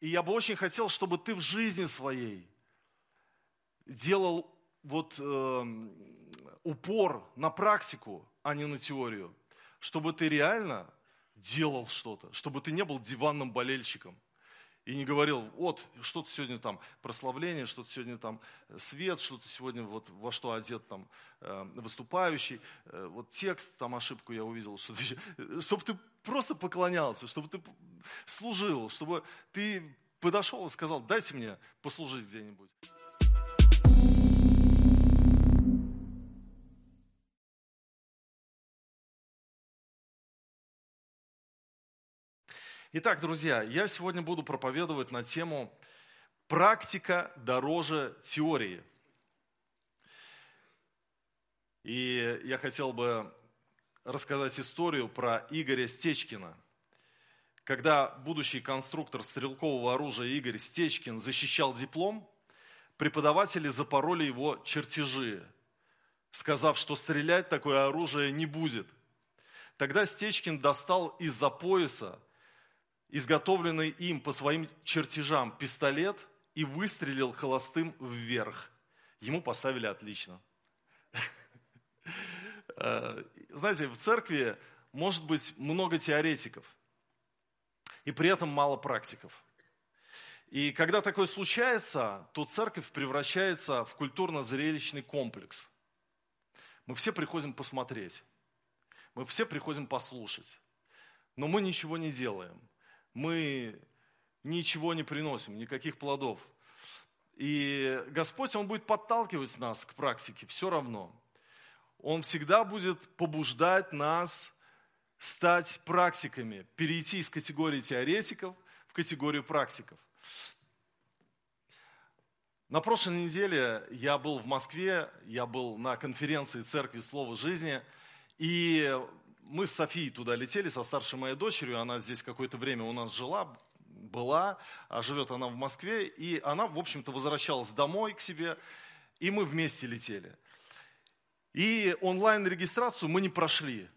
И я бы очень хотел, чтобы ты в жизни своей делал вот э, упор на практику, а не на теорию. Чтобы ты реально делал что-то, чтобы ты не был диванным болельщиком – и не говорил, вот, что-то сегодня там прославление, что-то сегодня там свет, что-то сегодня вот во что одет там э, выступающий, э, вот текст, там ошибку я увидел, что-то еще. Чтобы ты просто поклонялся, чтобы ты служил, чтобы ты подошел и сказал, дайте мне послужить где-нибудь. Итак, друзья, я сегодня буду проповедовать на тему «Практика дороже теории». И я хотел бы рассказать историю про Игоря Стечкина. Когда будущий конструктор стрелкового оружия Игорь Стечкин защищал диплом, преподаватели запороли его чертежи, сказав, что стрелять такое оружие не будет. Тогда Стечкин достал из-за пояса изготовленный им по своим чертежам пистолет и выстрелил холостым вверх. Ему поставили отлично. Э, знаете, в церкви может быть много теоретиков, и при этом мало практиков. И когда такое случается, то церковь превращается в культурно-зрелищный комплекс. Мы все приходим посмотреть, мы все приходим послушать, но мы ничего не делаем мы ничего не приносим, никаких плодов. И Господь, Он будет подталкивать нас к практике все равно. Он всегда будет побуждать нас стать практиками, перейти из категории теоретиков в категорию практиков. На прошлой неделе я был в Москве, я был на конференции Церкви Слова Жизни, и мы с Софией туда летели, со старшей моей дочерью, она здесь какое-то время у нас жила, была, а живет она в Москве, и она, в общем-то, возвращалась домой к себе, и мы вместе летели. И онлайн-регистрацию мы не прошли.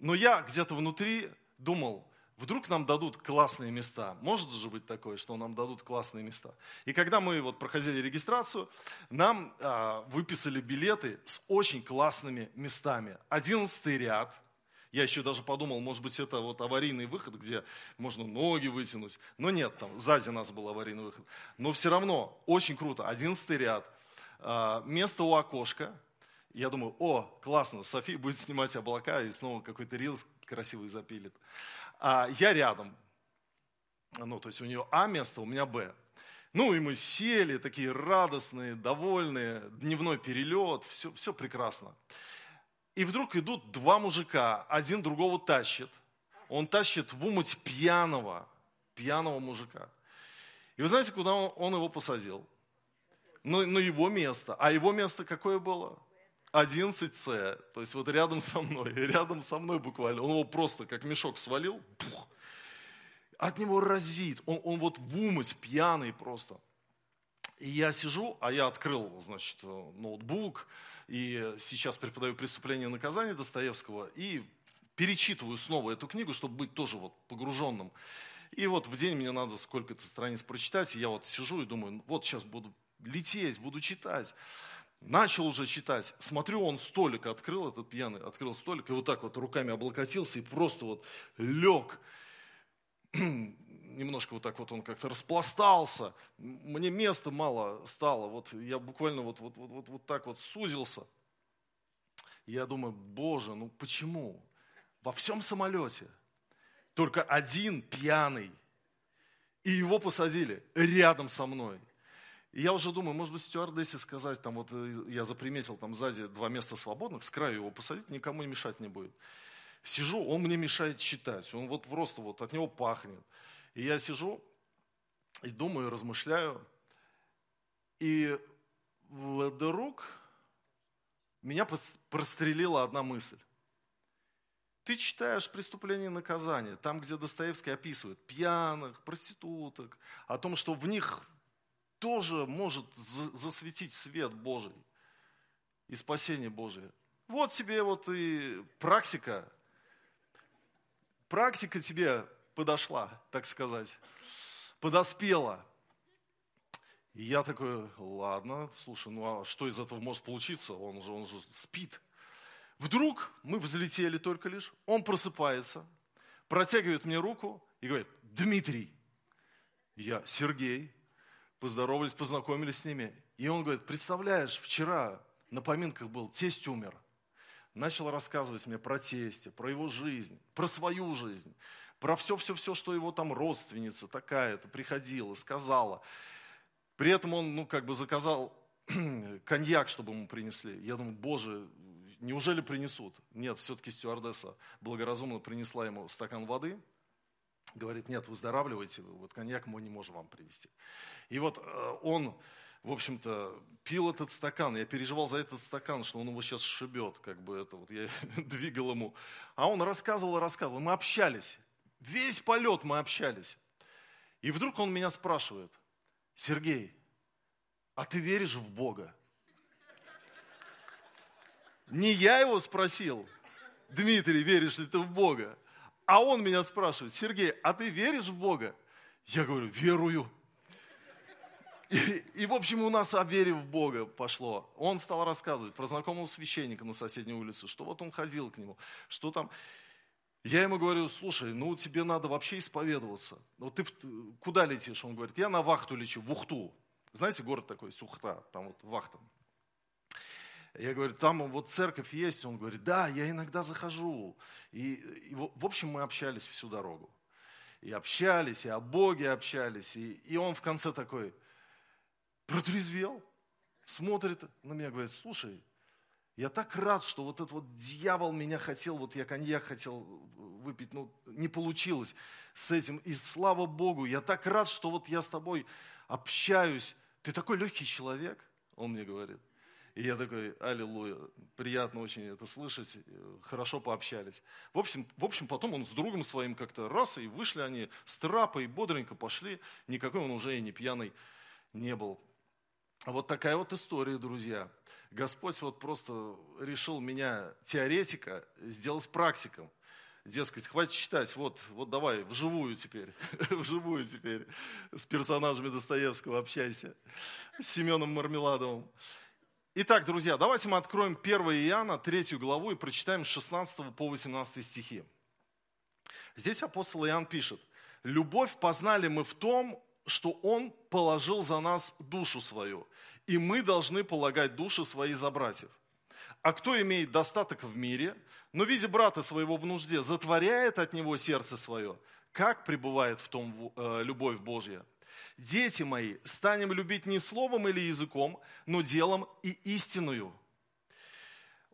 Но я где-то внутри думал, вдруг нам дадут классные места. Может же быть такое, что нам дадут классные места. И когда мы вот проходили регистрацию, нам а, выписали билеты с очень классными местами. Одиннадцатый ряд – я еще даже подумал, может быть, это вот аварийный выход, где можно ноги вытянуть. Но нет, там сзади нас был аварийный выход. Но все равно очень круто. Одиннадцатый ряд, а, место у окошка. Я думаю, о, классно, София будет снимать облака и снова какой-то рилс красивый запилит. А я рядом. Ну, то есть у нее А место, у меня Б. Ну и мы сели, такие радостные, довольные, дневной перелет, все, все прекрасно. И вдруг идут два мужика, один другого тащит. Он тащит в умуть пьяного, пьяного мужика. И вы знаете, куда он его посадил? На, на его место. А его место какое было? 11С. То есть вот рядом со мной, рядом со мной буквально. Он его просто как мешок свалил. Пух, от него разит. Он, он вот в умыть пьяный просто. И я сижу, а я открыл, значит, ноутбук, и сейчас преподаю «Преступление и наказание» Достоевского, и перечитываю снова эту книгу, чтобы быть тоже вот погруженным. И вот в день мне надо сколько-то страниц прочитать, и я вот сижу и думаю, вот сейчас буду лететь, буду читать. Начал уже читать, смотрю, он столик открыл, этот пьяный открыл столик, и вот так вот руками облокотился и просто вот лег немножко вот так вот он как-то распластался, мне места мало стало, вот я буквально вот, вот, вот, вот, вот так вот сузился. я думаю, боже, ну почему? Во всем самолете только один пьяный, и его посадили рядом со мной. И я уже думаю, может быть, стюардессе сказать, там вот э, я заприметил там сзади два места свободных, с краю его посадить, никому не мешать не будет. Сижу, он мне мешает читать, он вот просто вот от него пахнет. И я сижу и думаю, размышляю, и вдруг меня прострелила одна мысль. Ты читаешь «Преступление и наказание», там, где Достоевский описывает пьяных, проституток, о том, что в них тоже может засветить свет Божий и спасение Божие. Вот тебе вот и практика. Практика тебе подошла, так сказать. подоспела. И я такой, ладно, слушай, ну а что из этого может получиться? Он же, он же спит. Вдруг мы взлетели только лишь, он просыпается, протягивает мне руку и говорит, Дмитрий. Я, Сергей, поздоровались, познакомились с ними. И он говорит, представляешь, вчера на поминках был, тесть умер. Начал рассказывать мне про тестя, про его жизнь, про свою жизнь, про все-все-все, что его там родственница такая-то приходила, сказала. При этом он, ну, как бы заказал коньяк, чтобы ему принесли. Я думаю, боже, неужели принесут? Нет, все-таки стюардесса благоразумно принесла ему стакан воды. Говорит, нет, выздоравливайте, вот коньяк мы не можем вам принести. И вот э, он в общем-то, пил этот стакан. Я переживал за этот стакан, что он его сейчас шибет, как бы это вот, я двигал ему. А он рассказывал рассказывал. Мы общались. Весь полет мы общались. И вдруг он меня спрашивает, Сергей, а ты веришь в Бога? Не я его спросил, Дмитрий, веришь ли ты в Бога? А он меня спрашивает, Сергей, а ты веришь в Бога? Я говорю, верую. И, и, в общем, у нас о вере в Бога пошло. Он стал рассказывать про знакомого священника на соседней улице, что вот он ходил к нему, что там... Я ему говорю, слушай, ну тебе надо вообще исповедоваться. Вот ты куда летишь? Он говорит, я на вахту лечу, в Ухту. Знаете, город такой, Сухта, там вот вахта. Я говорю, там вот церковь есть. Он говорит, да, я иногда захожу. И, и в общем, мы общались всю дорогу. И общались, и о Боге общались. И, и он в конце такой, протрезвел, смотрит на меня, говорит, слушай, я так рад, что вот этот вот дьявол меня хотел, вот я коньяк хотел выпить, но не получилось с этим. И слава Богу, я так рад, что вот я с тобой общаюсь. Ты такой легкий человек, он мне говорит. И я такой, аллилуйя, приятно очень это слышать, хорошо пообщались. В общем, в общем, потом он с другом своим как-то раз, и вышли они с трапа, и бодренько пошли. Никакой он уже и не пьяный не был. Вот такая вот история, друзья. Господь вот просто решил меня, теоретика, сделать практиком. Дескать, хватит читать, вот, вот давай, вживую теперь, вживую теперь с персонажами Достоевского общайся, с Семеном Мармеладовым. Итак, друзья, давайте мы откроем 1 Иоанна, 3 главу и прочитаем с 16 по 18 стихи. Здесь апостол Иоанн пишет, «Любовь познали мы в том, что Он положил за нас душу свою, и мы должны полагать души свои за братьев. А кто имеет достаток в мире, но, видя брата своего в нужде, затворяет от него сердце свое, как пребывает в том э, любовь Божья? Дети мои, станем любить не словом или языком, но делом и истинную.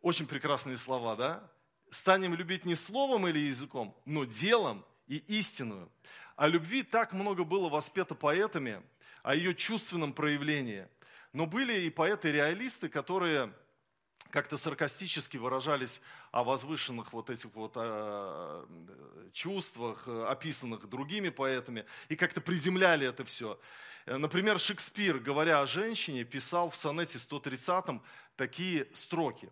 Очень прекрасные слова, да? Станем любить не словом или языком, но делом и истинную. О любви так много было воспето поэтами, о ее чувственном проявлении. Но были и поэты-реалисты, которые как-то саркастически выражались о возвышенных вот этих вот э, чувствах, описанных другими поэтами, и как-то приземляли это все. Например, Шекспир, говоря о женщине, писал в сонете 130 такие строки.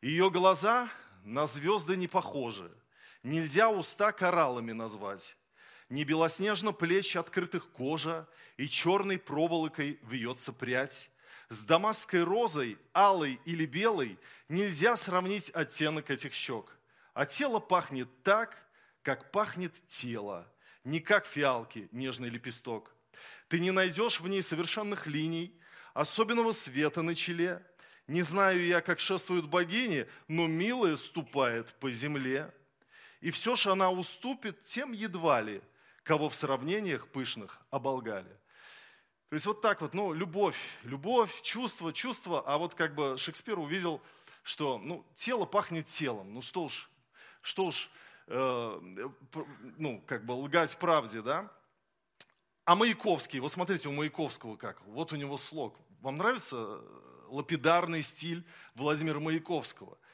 Ее глаза на звезды не похожи, нельзя уста кораллами назвать не белоснежно плечи открытых кожа, и черной проволокой вьется прядь. С дамасской розой, алой или белой, нельзя сравнить оттенок этих щек. А тело пахнет так, как пахнет тело, не как фиалки, нежный лепесток. Ты не найдешь в ней совершенных линий, особенного света на челе. Не знаю я, как шествуют богини, но милая ступает по земле. И все же она уступит тем едва ли, кого в сравнениях пышных оболгали. То есть вот так вот, ну, любовь, любовь, чувство, чувство, а вот как бы Шекспир увидел, что, ну, тело пахнет телом, ну что уж, что уж, э, ну, как бы лгать правде, да? А Маяковский, вот смотрите, у Маяковского как, вот у него слог. Вам нравится лапидарный стиль Владимира Маяковского –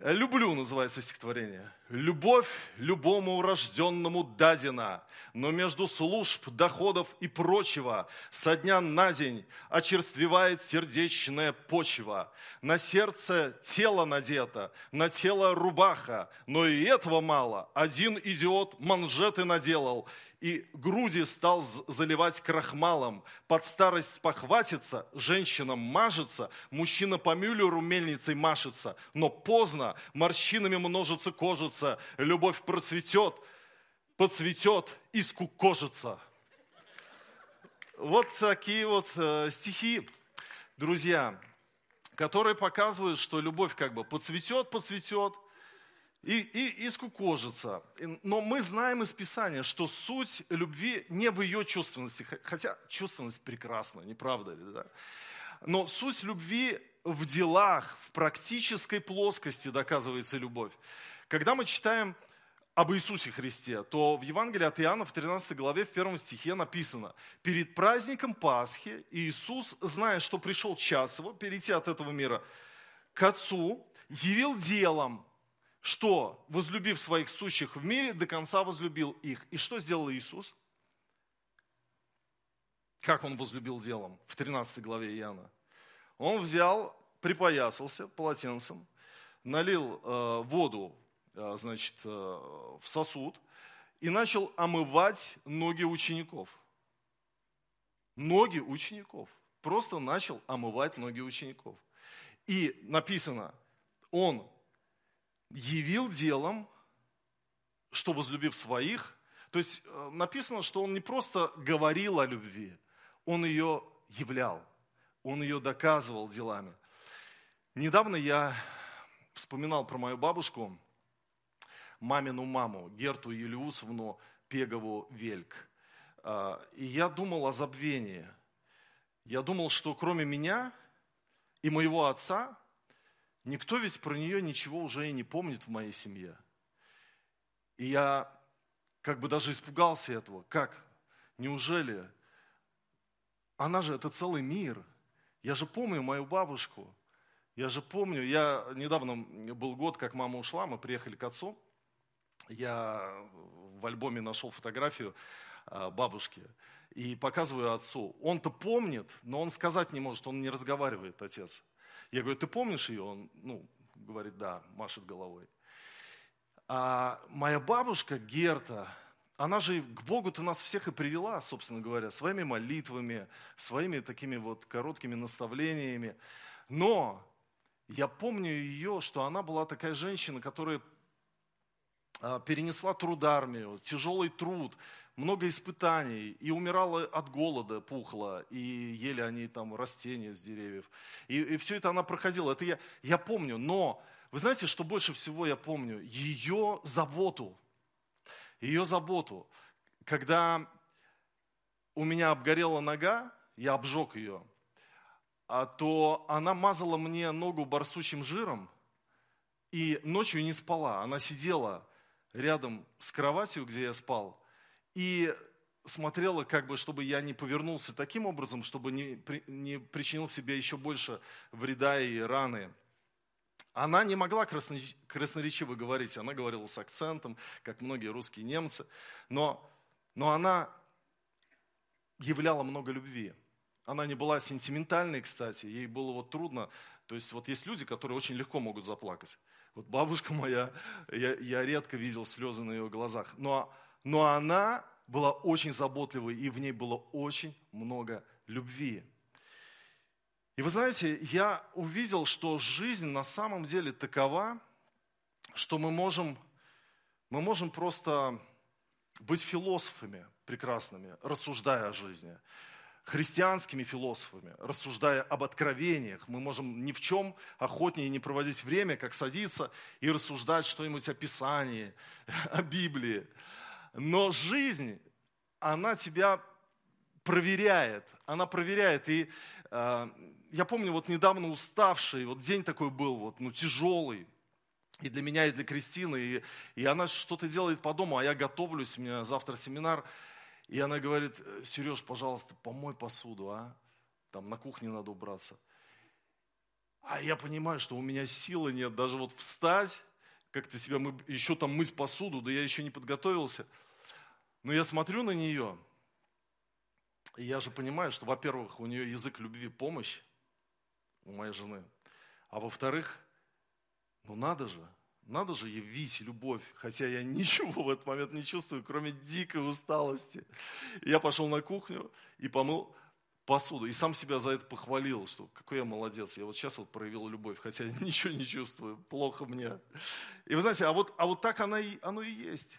Люблю, называется стихотворение. Любовь любому рожденному дадена, но между служб, доходов и прочего со дня на день очерствевает сердечная почва. На сердце тело надето, на тело рубаха, но и этого мало. Один идиот манжеты наделал и груди стал заливать крахмалом. Под старость спохватится, женщина мажется, мужчина по мюллеру мельницей машется. Но поздно, морщинами множится кожица, любовь процветет, поцветет и скукожится. Вот такие вот э, стихи, друзья, которые показывают, что любовь как бы поцветет, поцветет, и, и, и скукожится. Но мы знаем из Писания, что суть любви не в ее чувственности, хотя чувственность прекрасна, не правда ли? Да? Но суть любви в делах, в практической плоскости доказывается любовь. Когда мы читаем об Иисусе Христе, то в Евангелии от Иоанна в 13 главе в первом стихе написано, перед праздником Пасхи Иисус, зная, что пришел час его перейти от этого мира к Отцу, явил делом, что, возлюбив своих сущих в мире, до конца возлюбил их. И что сделал Иисус? Как он возлюбил делом в 13 главе Иоанна? Он взял, припоясался полотенцем, налил э, воду э, значит, э, в сосуд и начал омывать ноги учеников. Ноги учеников. Просто начал омывать ноги учеников. И написано, он явил делом, что возлюбив своих, то есть э, написано, что он не просто говорил о любви, он ее являл, он ее доказывал делами. Недавно я вспоминал про мою бабушку, мамину маму, Герту Елиусовну Пегову Вельк. А, и я думал о забвении. Я думал, что кроме меня и моего отца, Никто ведь про нее ничего уже и не помнит в моей семье. И я как бы даже испугался этого. Как? Неужели? Она же, это целый мир. Я же помню мою бабушку. Я же помню, я недавно был год, как мама ушла, мы приехали к отцу. Я в альбоме нашел фотографию а, бабушки и показываю отцу. Он-то помнит, но он сказать не может, он не разговаривает, отец. Я говорю, ты помнишь ее? Он, ну, говорит, да, машет головой. А моя бабушка Герта, она же к Богу-то нас всех и привела, собственно говоря, своими молитвами, своими такими вот короткими наставлениями. Но я помню ее, что она была такая женщина, которая перенесла труд армию, тяжелый труд, много испытаний, и умирала от голода, пухла, и ели они там растения с деревьев. И, и все это она проходила. Это я, я помню, но вы знаете, что больше всего я помню? Ее заботу. Ее заботу. Когда у меня обгорела нога, я обжег ее, а то она мазала мне ногу барсучим жиром, и ночью не спала. Она сидела рядом с кроватью, где я спал, и смотрела, как бы, чтобы я не повернулся таким образом, чтобы не, не причинил себе еще больше вреда и раны. Она не могла красноречиво говорить, она говорила с акцентом, как многие русские немцы, но, но она являла много любви. Она не была сентиментальной, кстати, ей было вот трудно. То есть вот есть люди, которые очень легко могут заплакать. Вот бабушка моя, я, я редко видел слезы на ее глазах, но но она была очень заботливой, и в ней было очень много любви. И вы знаете, я увидел, что жизнь на самом деле такова, что мы можем, мы можем просто быть философами прекрасными, рассуждая о жизни, христианскими философами, рассуждая об откровениях. Мы можем ни в чем охотнее не проводить время, как садиться и рассуждать что-нибудь о Писании, о Библии. Но жизнь, она тебя проверяет, она проверяет. И э, я помню, вот недавно уставший, вот день такой был, вот, ну, тяжелый, и для меня, и для Кристины, и, и она что-то делает по дому, а я готовлюсь, у меня завтра семинар, и она говорит, Сереж, пожалуйста, помой посуду, а, там на кухне надо убраться. А я понимаю, что у меня силы нет даже вот встать, как-то себя, мы, еще там мыть посуду, да я еще не подготовился. Но я смотрю на нее, и я же понимаю, что, во-первых, у нее язык любви помощь, у моей жены, а во-вторых, ну надо же, надо же явить любовь, хотя я ничего в этот момент не чувствую, кроме дикой усталости. Я пошел на кухню и помыл посуду. И сам себя за это похвалил, что какой я молодец. Я вот сейчас вот проявил любовь, хотя ничего не чувствую, плохо мне. И вы знаете, а вот, а вот так оно и, оно и есть.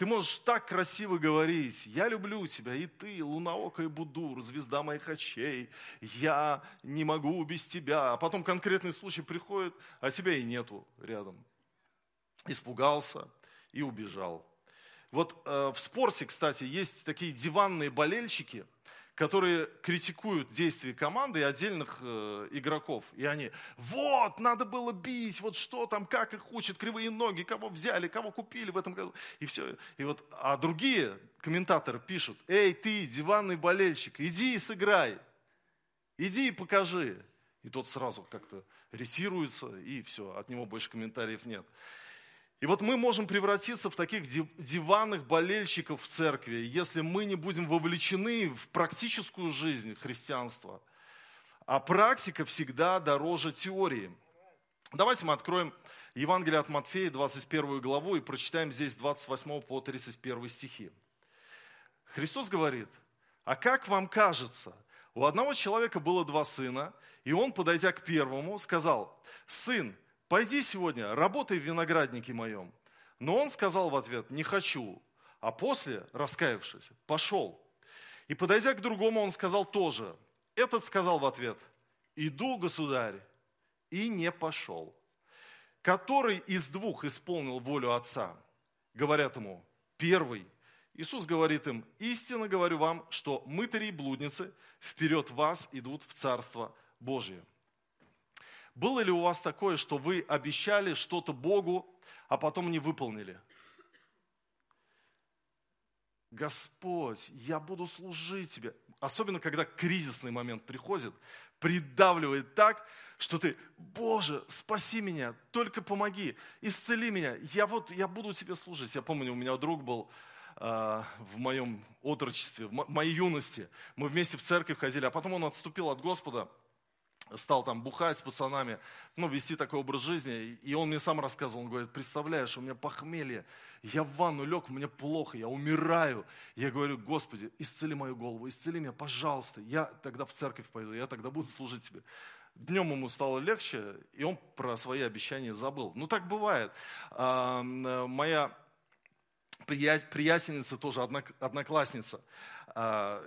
Ты можешь так красиво говорить, я люблю тебя, и ты, лунаокая Будур, звезда моих очей, я не могу без тебя. А потом конкретный случай приходит, а тебя и нету рядом. Испугался и убежал. Вот э, в спорте, кстати, есть такие диванные болельщики – которые критикуют действия команды и отдельных э, игроков. И они, вот, надо было бить, вот что там, как их учат, кривые ноги, кого взяли, кого купили в этом году. И все. И вот, а другие комментаторы пишут, эй, ты, диванный болельщик, иди и сыграй, иди и покажи. И тот сразу как-то ретируется, и все, от него больше комментариев нет. И вот мы можем превратиться в таких диванных болельщиков в церкви, если мы не будем вовлечены в практическую жизнь христианства. А практика всегда дороже теории. Давайте мы откроем Евангелие от Матфея, 21 главу, и прочитаем здесь 28 по 31 стихи. Христос говорит, а как вам кажется, у одного человека было два сына, и он, подойдя к первому, сказал, сын, пойди сегодня, работай в винограднике моем. Но он сказал в ответ, не хочу. А после, раскаявшись, пошел. И подойдя к другому, он сказал тоже. Этот сказал в ответ, иду, государь, и не пошел. Который из двух исполнил волю отца? Говорят ему, первый. Иисус говорит им, истинно говорю вам, что мытари и блудницы вперед вас идут в Царство Божие. Было ли у вас такое, что вы обещали что-то Богу, а потом не выполнили? Господь, я буду служить Тебе. Особенно, когда кризисный момент приходит, придавливает так, что ты, Боже, спаси меня, только помоги, исцели меня, я вот, я буду Тебе служить. Я помню, у меня друг был э, в моем отрочестве, в моей юности. Мы вместе в церковь ходили, а потом он отступил от Господа – стал там бухать с пацанами, ну, вести такой образ жизни. И он мне сам рассказывал, он говорит, представляешь, у меня похмелье, я в ванну лег, мне плохо, я умираю. Я говорю, Господи, исцели мою голову, исцели меня, пожалуйста. Я тогда в церковь пойду, я тогда буду служить тебе. Днем ему стало легче, и он про свои обещания забыл. Ну, так бывает. А, моя приятельница, тоже одноклассница, а,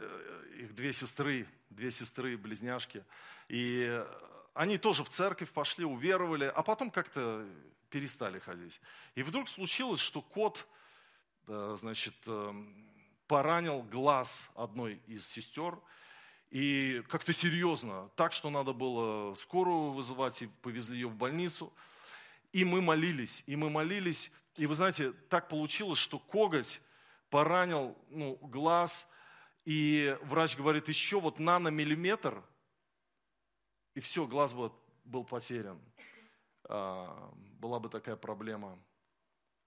их две сестры, две сестры, близняшки – и они тоже в церковь пошли, уверовали, а потом как-то перестали ходить. И вдруг случилось, что кот, значит, эм, поранил глаз одной из сестер, и как-то серьезно, так что надо было скорую вызывать, и повезли ее в больницу. И мы молились, и мы молились, и вы знаете, так получилось, что коготь поранил ну, глаз, и врач говорит, еще вот наномиллиметр – и все, глаз был, был потерян. А, была бы такая проблема.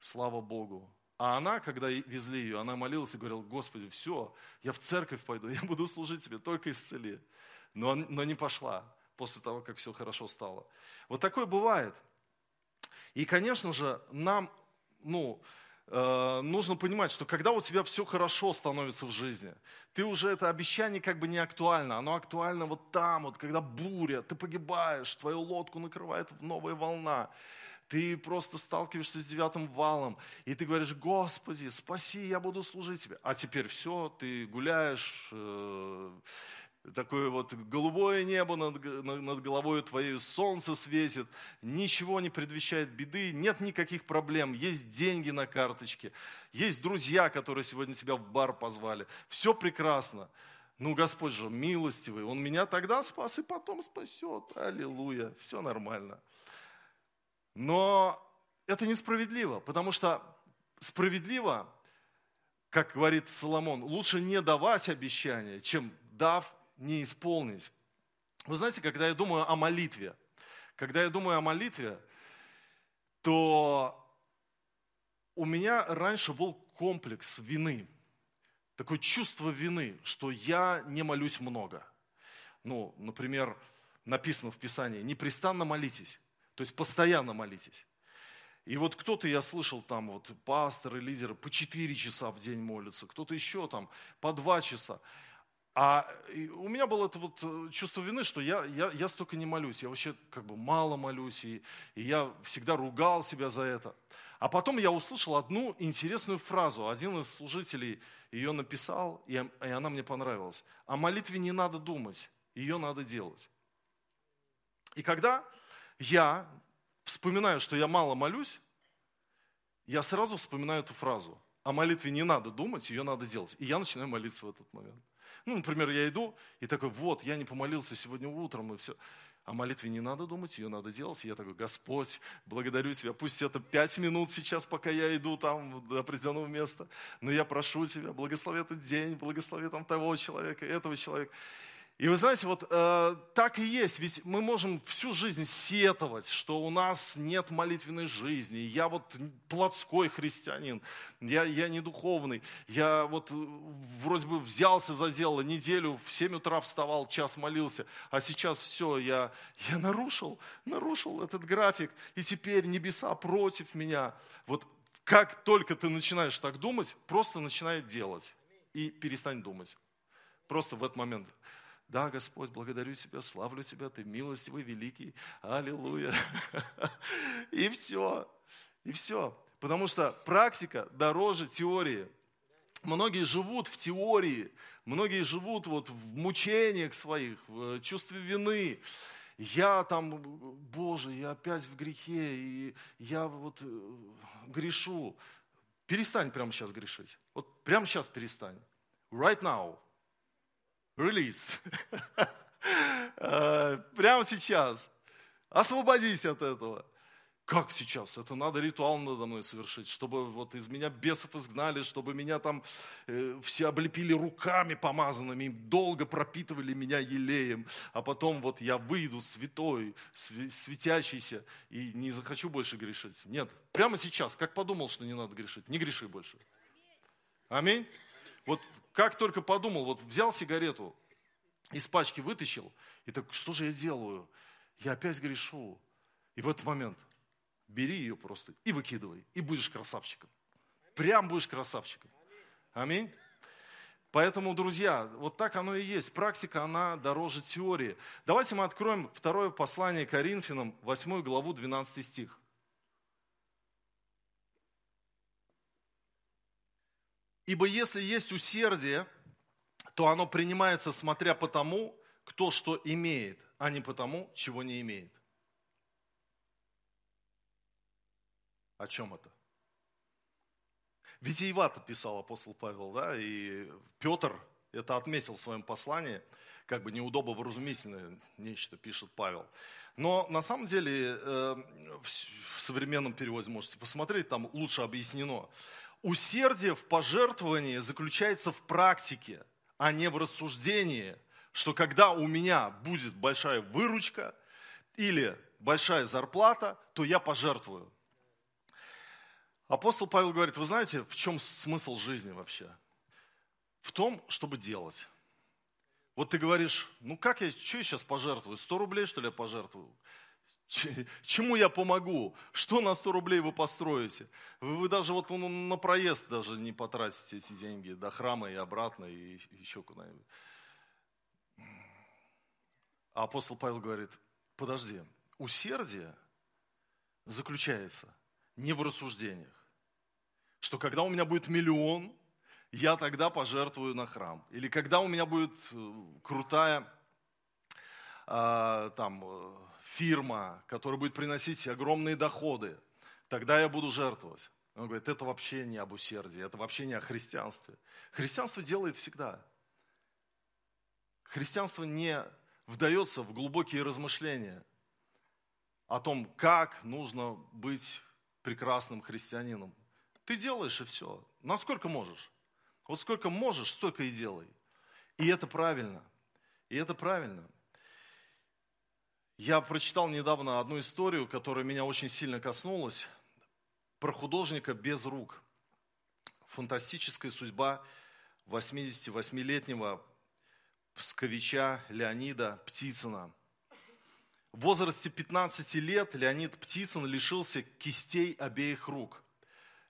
Слава Богу. А она, когда везли ее, она молилась и говорила, Господи, все, я в церковь пойду, я буду служить тебе, только исцели. Но, но не пошла после того, как все хорошо стало. Вот такое бывает. И, конечно же, нам, ну, Э, нужно понимать, что когда у тебя все хорошо становится в жизни, ты уже это обещание как бы не актуально, оно актуально вот там, вот когда буря, ты погибаешь, твою лодку накрывает новая волна, ты просто сталкиваешься с девятым валом, и ты говоришь, Господи, спаси, я буду служить тебе. А теперь все, ты гуляешь, э, такое вот голубое небо над, над головой твоей, солнце светит, ничего не предвещает беды, нет никаких проблем, есть деньги на карточке, есть друзья, которые сегодня тебя в бар позвали, все прекрасно. Ну, Господь же милостивый, Он меня тогда спас и потом спасет. Аллилуйя, все нормально. Но это несправедливо, потому что справедливо, как говорит Соломон, лучше не давать обещания, чем дав не исполнить. Вы знаете, когда я думаю о молитве, когда я думаю о молитве, то у меня раньше был комплекс вины, такое чувство вины, что я не молюсь много. Ну, например, написано в Писании, непрестанно молитесь, то есть постоянно молитесь. И вот кто-то, я слышал, там вот пасторы, лидеры по 4 часа в день молятся, кто-то еще там по 2 часа. А у меня было это вот э, чувство вины, что я, я, я столько не молюсь, я вообще как бы мало молюсь, и, и я всегда ругал себя за это. А потом я услышал одну интересную фразу. Один из служителей ее написал, и, и она мне понравилась. О молитве не надо думать, ее надо делать. И когда я вспоминаю, что я мало молюсь, я сразу вспоминаю эту фразу. О молитве не надо думать, ее надо делать. И я начинаю молиться в этот момент. Ну, например, я иду и такой, вот, я не помолился сегодня утром, и все. О молитве не надо думать, ее надо делать. И я такой, Господь, благодарю Тебя, пусть это пять минут сейчас, пока я иду там до определенного места, но я прошу Тебя, благослови этот день, благослови там того человека, этого человека. И вы знаете, вот э, так и есть, ведь мы можем всю жизнь сетовать, что у нас нет молитвенной жизни, я вот плотской христианин, я, я не духовный, я вот э, вроде бы взялся за дело, неделю в 7 утра вставал, час молился, а сейчас все, я, я нарушил, нарушил этот график, и теперь небеса против меня. Вот как только ты начинаешь так думать, просто начинай делать и перестань думать. Просто в этот момент. Да, Господь, благодарю Тебя, славлю Тебя, Ты милостивый, великий. Аллилуйя. И все. И все. Потому что практика дороже теории. Многие живут в теории, многие живут вот в мучениях своих, в чувстве вины. Я там, Боже, я опять в грехе, и я вот э, грешу. Перестань прямо сейчас грешить. Вот прямо сейчас перестань. Right now. Релиз. Э, прямо сейчас. Освободись от этого. Как сейчас? Это надо ритуал надо мной совершить, чтобы вот из меня бесов изгнали, чтобы меня там э, все облепили руками помазанными, долго пропитывали меня елеем, а потом вот я выйду святой, светящийся и не захочу больше грешить. Нет, прямо сейчас, как подумал, что не надо грешить, не греши больше. Аминь. Вот как только подумал, вот взял сигарету, из пачки вытащил, и так, что же я делаю? Я опять грешу. И в этот момент бери ее просто и выкидывай, и будешь красавчиком. Прям будешь красавчиком. Аминь. Поэтому, друзья, вот так оно и есть. Практика, она дороже теории. Давайте мы откроем второе послание Коринфянам, 8 главу, 12 стих. Ибо если есть усердие, то оно принимается смотря по тому, кто что имеет, а не по тому, чего не имеет. О чем это? Витиевато писал апостол Павел, да, и Петр это отметил в своем послании, как бы неудобно вразумительное нечто пишет Павел. Но на самом деле э, в современном переводе можете посмотреть, там лучше объяснено. Усердие в пожертвовании заключается в практике, а не в рассуждении, что когда у меня будет большая выручка или большая зарплата, то я пожертвую. Апостол Павел говорит, вы знаете, в чем смысл жизни вообще? В том, чтобы делать. Вот ты говоришь, ну как я, что я сейчас пожертвую? 100 рублей, что ли, я пожертвую? Чему я помогу? Что на 100 рублей вы построите? Вы, вы даже вот на проезд даже не потратите эти деньги до храма и обратно, и еще куда-нибудь. А апостол Павел говорит, подожди, усердие заключается не в рассуждениях, что когда у меня будет миллион, я тогда пожертвую на храм. Или когда у меня будет э, крутая а, там, э, фирма, которая будет приносить огромные доходы, тогда я буду жертвовать. Он говорит, это вообще не об усердии, это вообще не о христианстве. Христианство делает всегда. Христианство не вдается в глубокие размышления о том, как нужно быть прекрасным христианином. Ты делаешь и все. Насколько можешь. Вот сколько можешь, столько и делай. И это правильно. И это правильно. Я прочитал недавно одну историю, которая меня очень сильно коснулась, про художника без рук. Фантастическая судьба 88-летнего псковича Леонида Птицына. В возрасте 15 лет Леонид Птицын лишился кистей обеих рук.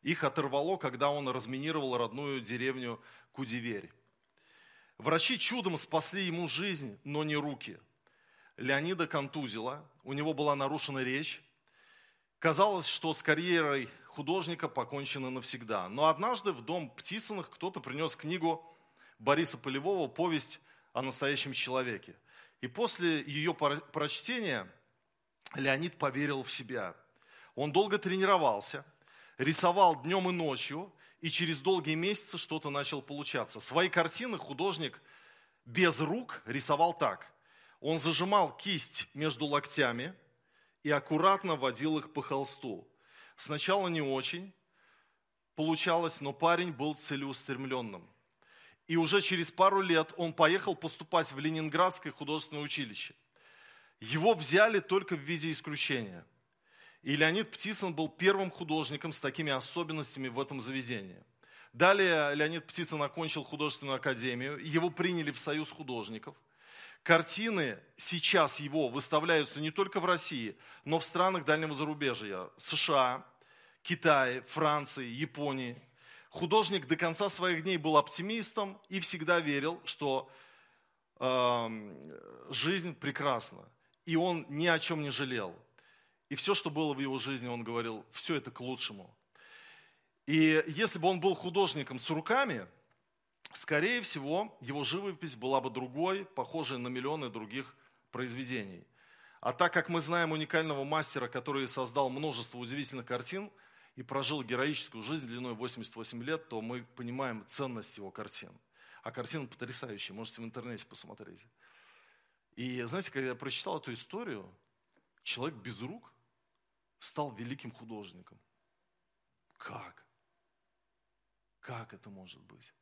Их оторвало, когда он разминировал родную деревню Кудеверь. Врачи чудом спасли ему жизнь, но не руки. Леонида контузила, у него была нарушена речь. Казалось, что с карьерой художника покончено навсегда. Но однажды в дом Птицыных кто-то принес книгу Бориса Полевого «Повесть о настоящем человеке». И после ее прочтения Леонид поверил в себя. Он долго тренировался, рисовал днем и ночью, и через долгие месяцы что-то начал получаться. Свои картины художник без рук рисовал так. Он зажимал кисть между локтями и аккуратно водил их по холсту. Сначала не очень получалось, но парень был целеустремленным. И уже через пару лет он поехал поступать в Ленинградское художественное училище. Его взяли только в виде исключения. И Леонид Птицын был первым художником с такими особенностями в этом заведении. Далее Леонид Птицын окончил художественную академию, его приняли в Союз художников. Картины сейчас его выставляются не только в России, но в странах дальнего зарубежья. США, Китае, Франции, Японии – Художник до конца своих дней был оптимистом и всегда верил, что э, жизнь прекрасна. И он ни о чем не жалел. И все, что было в его жизни, он говорил, все это к лучшему. И если бы он был художником с руками, скорее всего, его живопись была бы другой, похожей на миллионы других произведений. А так как мы знаем уникального мастера, который создал множество удивительных картин – и прожил героическую жизнь длиной 88 лет, то мы понимаем ценность его картин. А картина потрясающая, можете в интернете посмотреть. И знаете, когда я прочитал эту историю, человек без рук стал великим художником. Как? Как это может быть?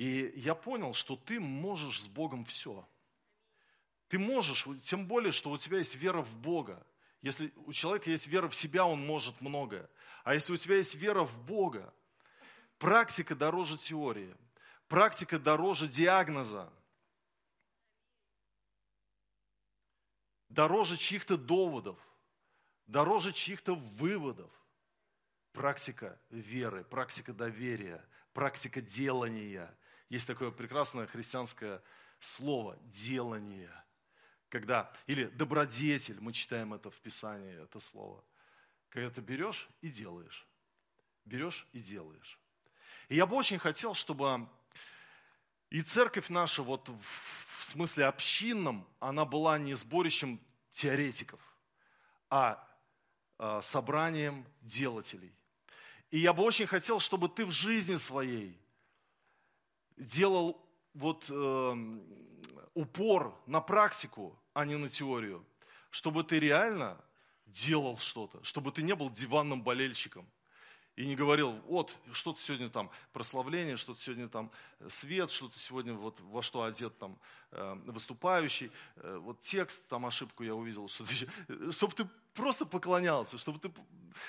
И я понял, что ты можешь с Богом все. Ты можешь, тем более, что у тебя есть вера в Бога. Если у человека есть вера в себя, он может многое. А если у тебя есть вера в Бога, практика дороже теории, практика дороже диагноза, дороже чьих-то доводов, дороже чьих-то выводов. Практика веры, практика доверия, практика делания. Есть такое прекрасное христианское слово – делание – когда, или добродетель, мы читаем это в Писании, это слово. Когда ты берешь и делаешь. Берешь и делаешь. И я бы очень хотел, чтобы и церковь наша, вот в смысле общинном, она была не сборищем теоретиков, а, а собранием делателей. И я бы очень хотел, чтобы ты в жизни своей делал вот э, упор на практику, а не на теорию. Чтобы ты реально делал что-то, чтобы ты не был диванным болельщиком. И не говорил, вот, что-то сегодня там прославление, что-то сегодня там свет, что-то сегодня вот во что одет там э, выступающий, э, вот текст, там ошибку я увидел, что-то еще. Чтобы ты просто поклонялся, чтобы ты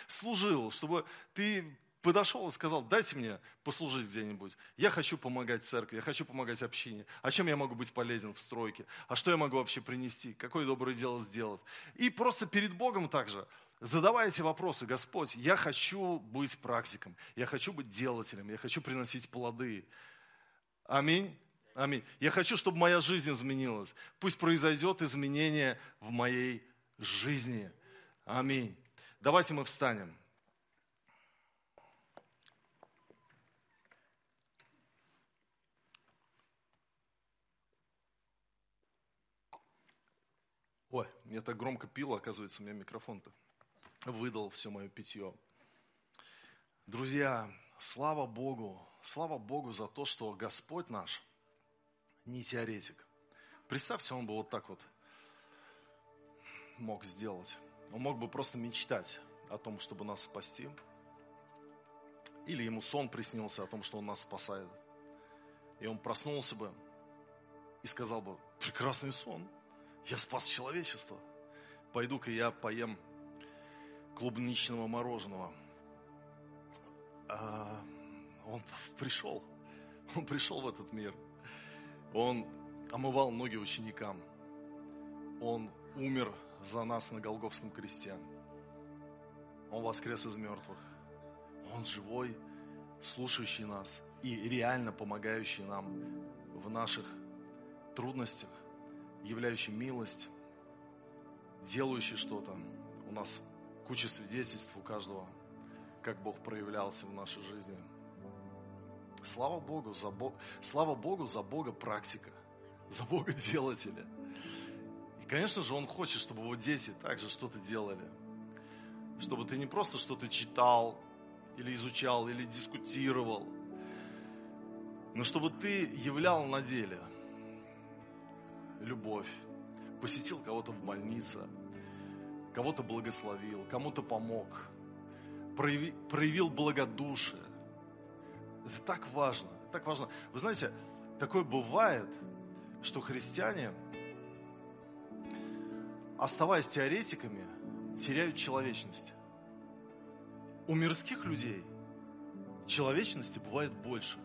служил, чтобы ты подошел и сказал, дайте мне послужить где-нибудь. Я хочу помогать церкви, я хочу помогать общине. А чем я могу быть полезен в стройке? А что я могу вообще принести? Какое доброе дело сделать? И просто перед Богом также задавайте вопросы. Господь, я хочу быть практиком, я хочу быть делателем, я хочу приносить плоды. Аминь. Аминь. Я хочу, чтобы моя жизнь изменилась. Пусть произойдет изменение в моей жизни. Аминь. Давайте мы встанем. Я так громко пил, оказывается, у меня микрофон-то выдал все мое питье. Друзья, слава Богу, слава Богу за то, что Господь наш не теоретик. Представьте, он бы вот так вот мог сделать. Он мог бы просто мечтать о том, чтобы нас спасти. Или ему сон приснился о том, что он нас спасает. И он проснулся бы и сказал бы, прекрасный сон – я спас человечество. Пойду-ка я поем клубничного мороженого. А он пришел. Он пришел в этот мир. Он омывал ноги ученикам. Он умер за нас на Голговском кресте. Он воскрес из мертвых. Он живой, слушающий нас и реально помогающий нам в наших трудностях, являющий милость, делающий что-то. У нас куча свидетельств у каждого, как Бог проявлялся в нашей жизни. Слава Богу за, Бог, слава Богу за Бога практика, за Бога делателя. И, конечно же, Он хочет, чтобы его дети также что-то делали. Чтобы ты не просто что-то читал, или изучал, или дискутировал, но чтобы ты являл на деле любовь, посетил кого-то в больнице, кого-то благословил, кому-то помог, прояви, проявил благодушие. Это так важно, так важно. Вы знаете, такое бывает, что христиане, оставаясь теоретиками, теряют человечность. У мирских людей человечности бывает больше.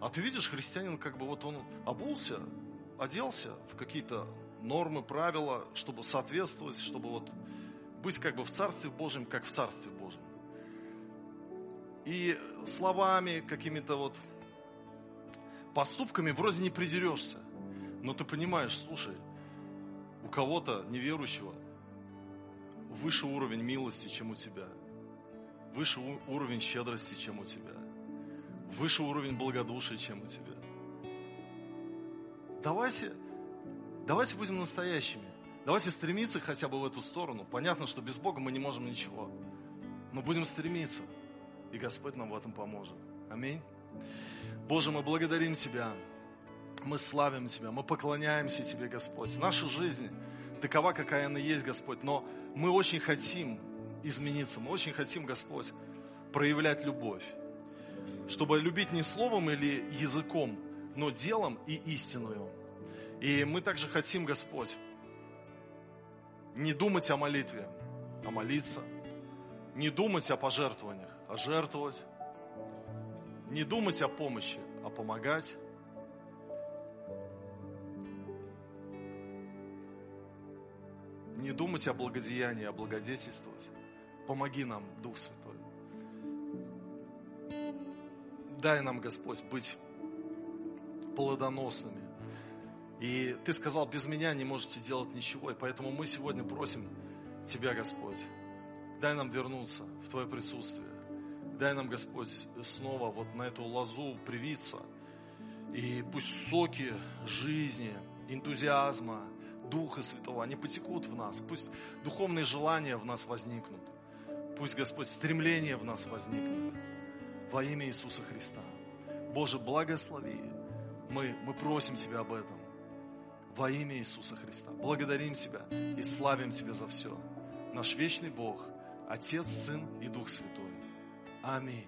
А ты видишь, христианин как бы вот он обулся, оделся в какие-то нормы, правила, чтобы соответствовать, чтобы вот быть как бы в Царстве Божьем, как в Царстве Божьем. И словами, какими-то вот поступками вроде не придерешься. Но ты понимаешь, слушай, у кого-то неверующего выше уровень милости, чем у тебя. Выше уровень щедрости, чем у тебя. Выше уровень благодушия, чем у тебя. Давайте, давайте будем настоящими. Давайте стремиться хотя бы в эту сторону. Понятно, что без Бога мы не можем ничего. Но будем стремиться. И Господь нам в этом поможет. Аминь. Боже, мы благодарим Тебя. Мы славим Тебя. Мы поклоняемся Тебе, Господь. Наша жизнь такова, какая она есть, Господь. Но мы очень хотим измениться. Мы очень хотим, Господь, проявлять любовь. Чтобы любить не словом или языком, но делом и истинную. И мы также хотим, Господь, не думать о молитве, а молиться. Не думать о пожертвованиях, а жертвовать. Не думать о помощи, а помогать. Не думать о благодеянии, а благодетельствовать. Помоги нам, Дух Святой. Дай нам, Господь, быть плодоносными. И Ты сказал, без меня не можете делать ничего. И поэтому мы сегодня просим Тебя, Господь, дай нам вернуться в Твое присутствие. Дай нам, Господь, снова вот на эту лозу привиться. И пусть соки жизни, энтузиазма, Духа Святого, они потекут в нас. Пусть духовные желания в нас возникнут. Пусть, Господь, стремление в нас возникнет. Во имя Иисуса Христа. Боже, благослови. Мы, мы просим Тебя об этом. Во имя Иисуса Христа. Благодарим Тебя и славим Тебя за все. Наш вечный Бог, Отец, Сын и Дух Святой. Аминь.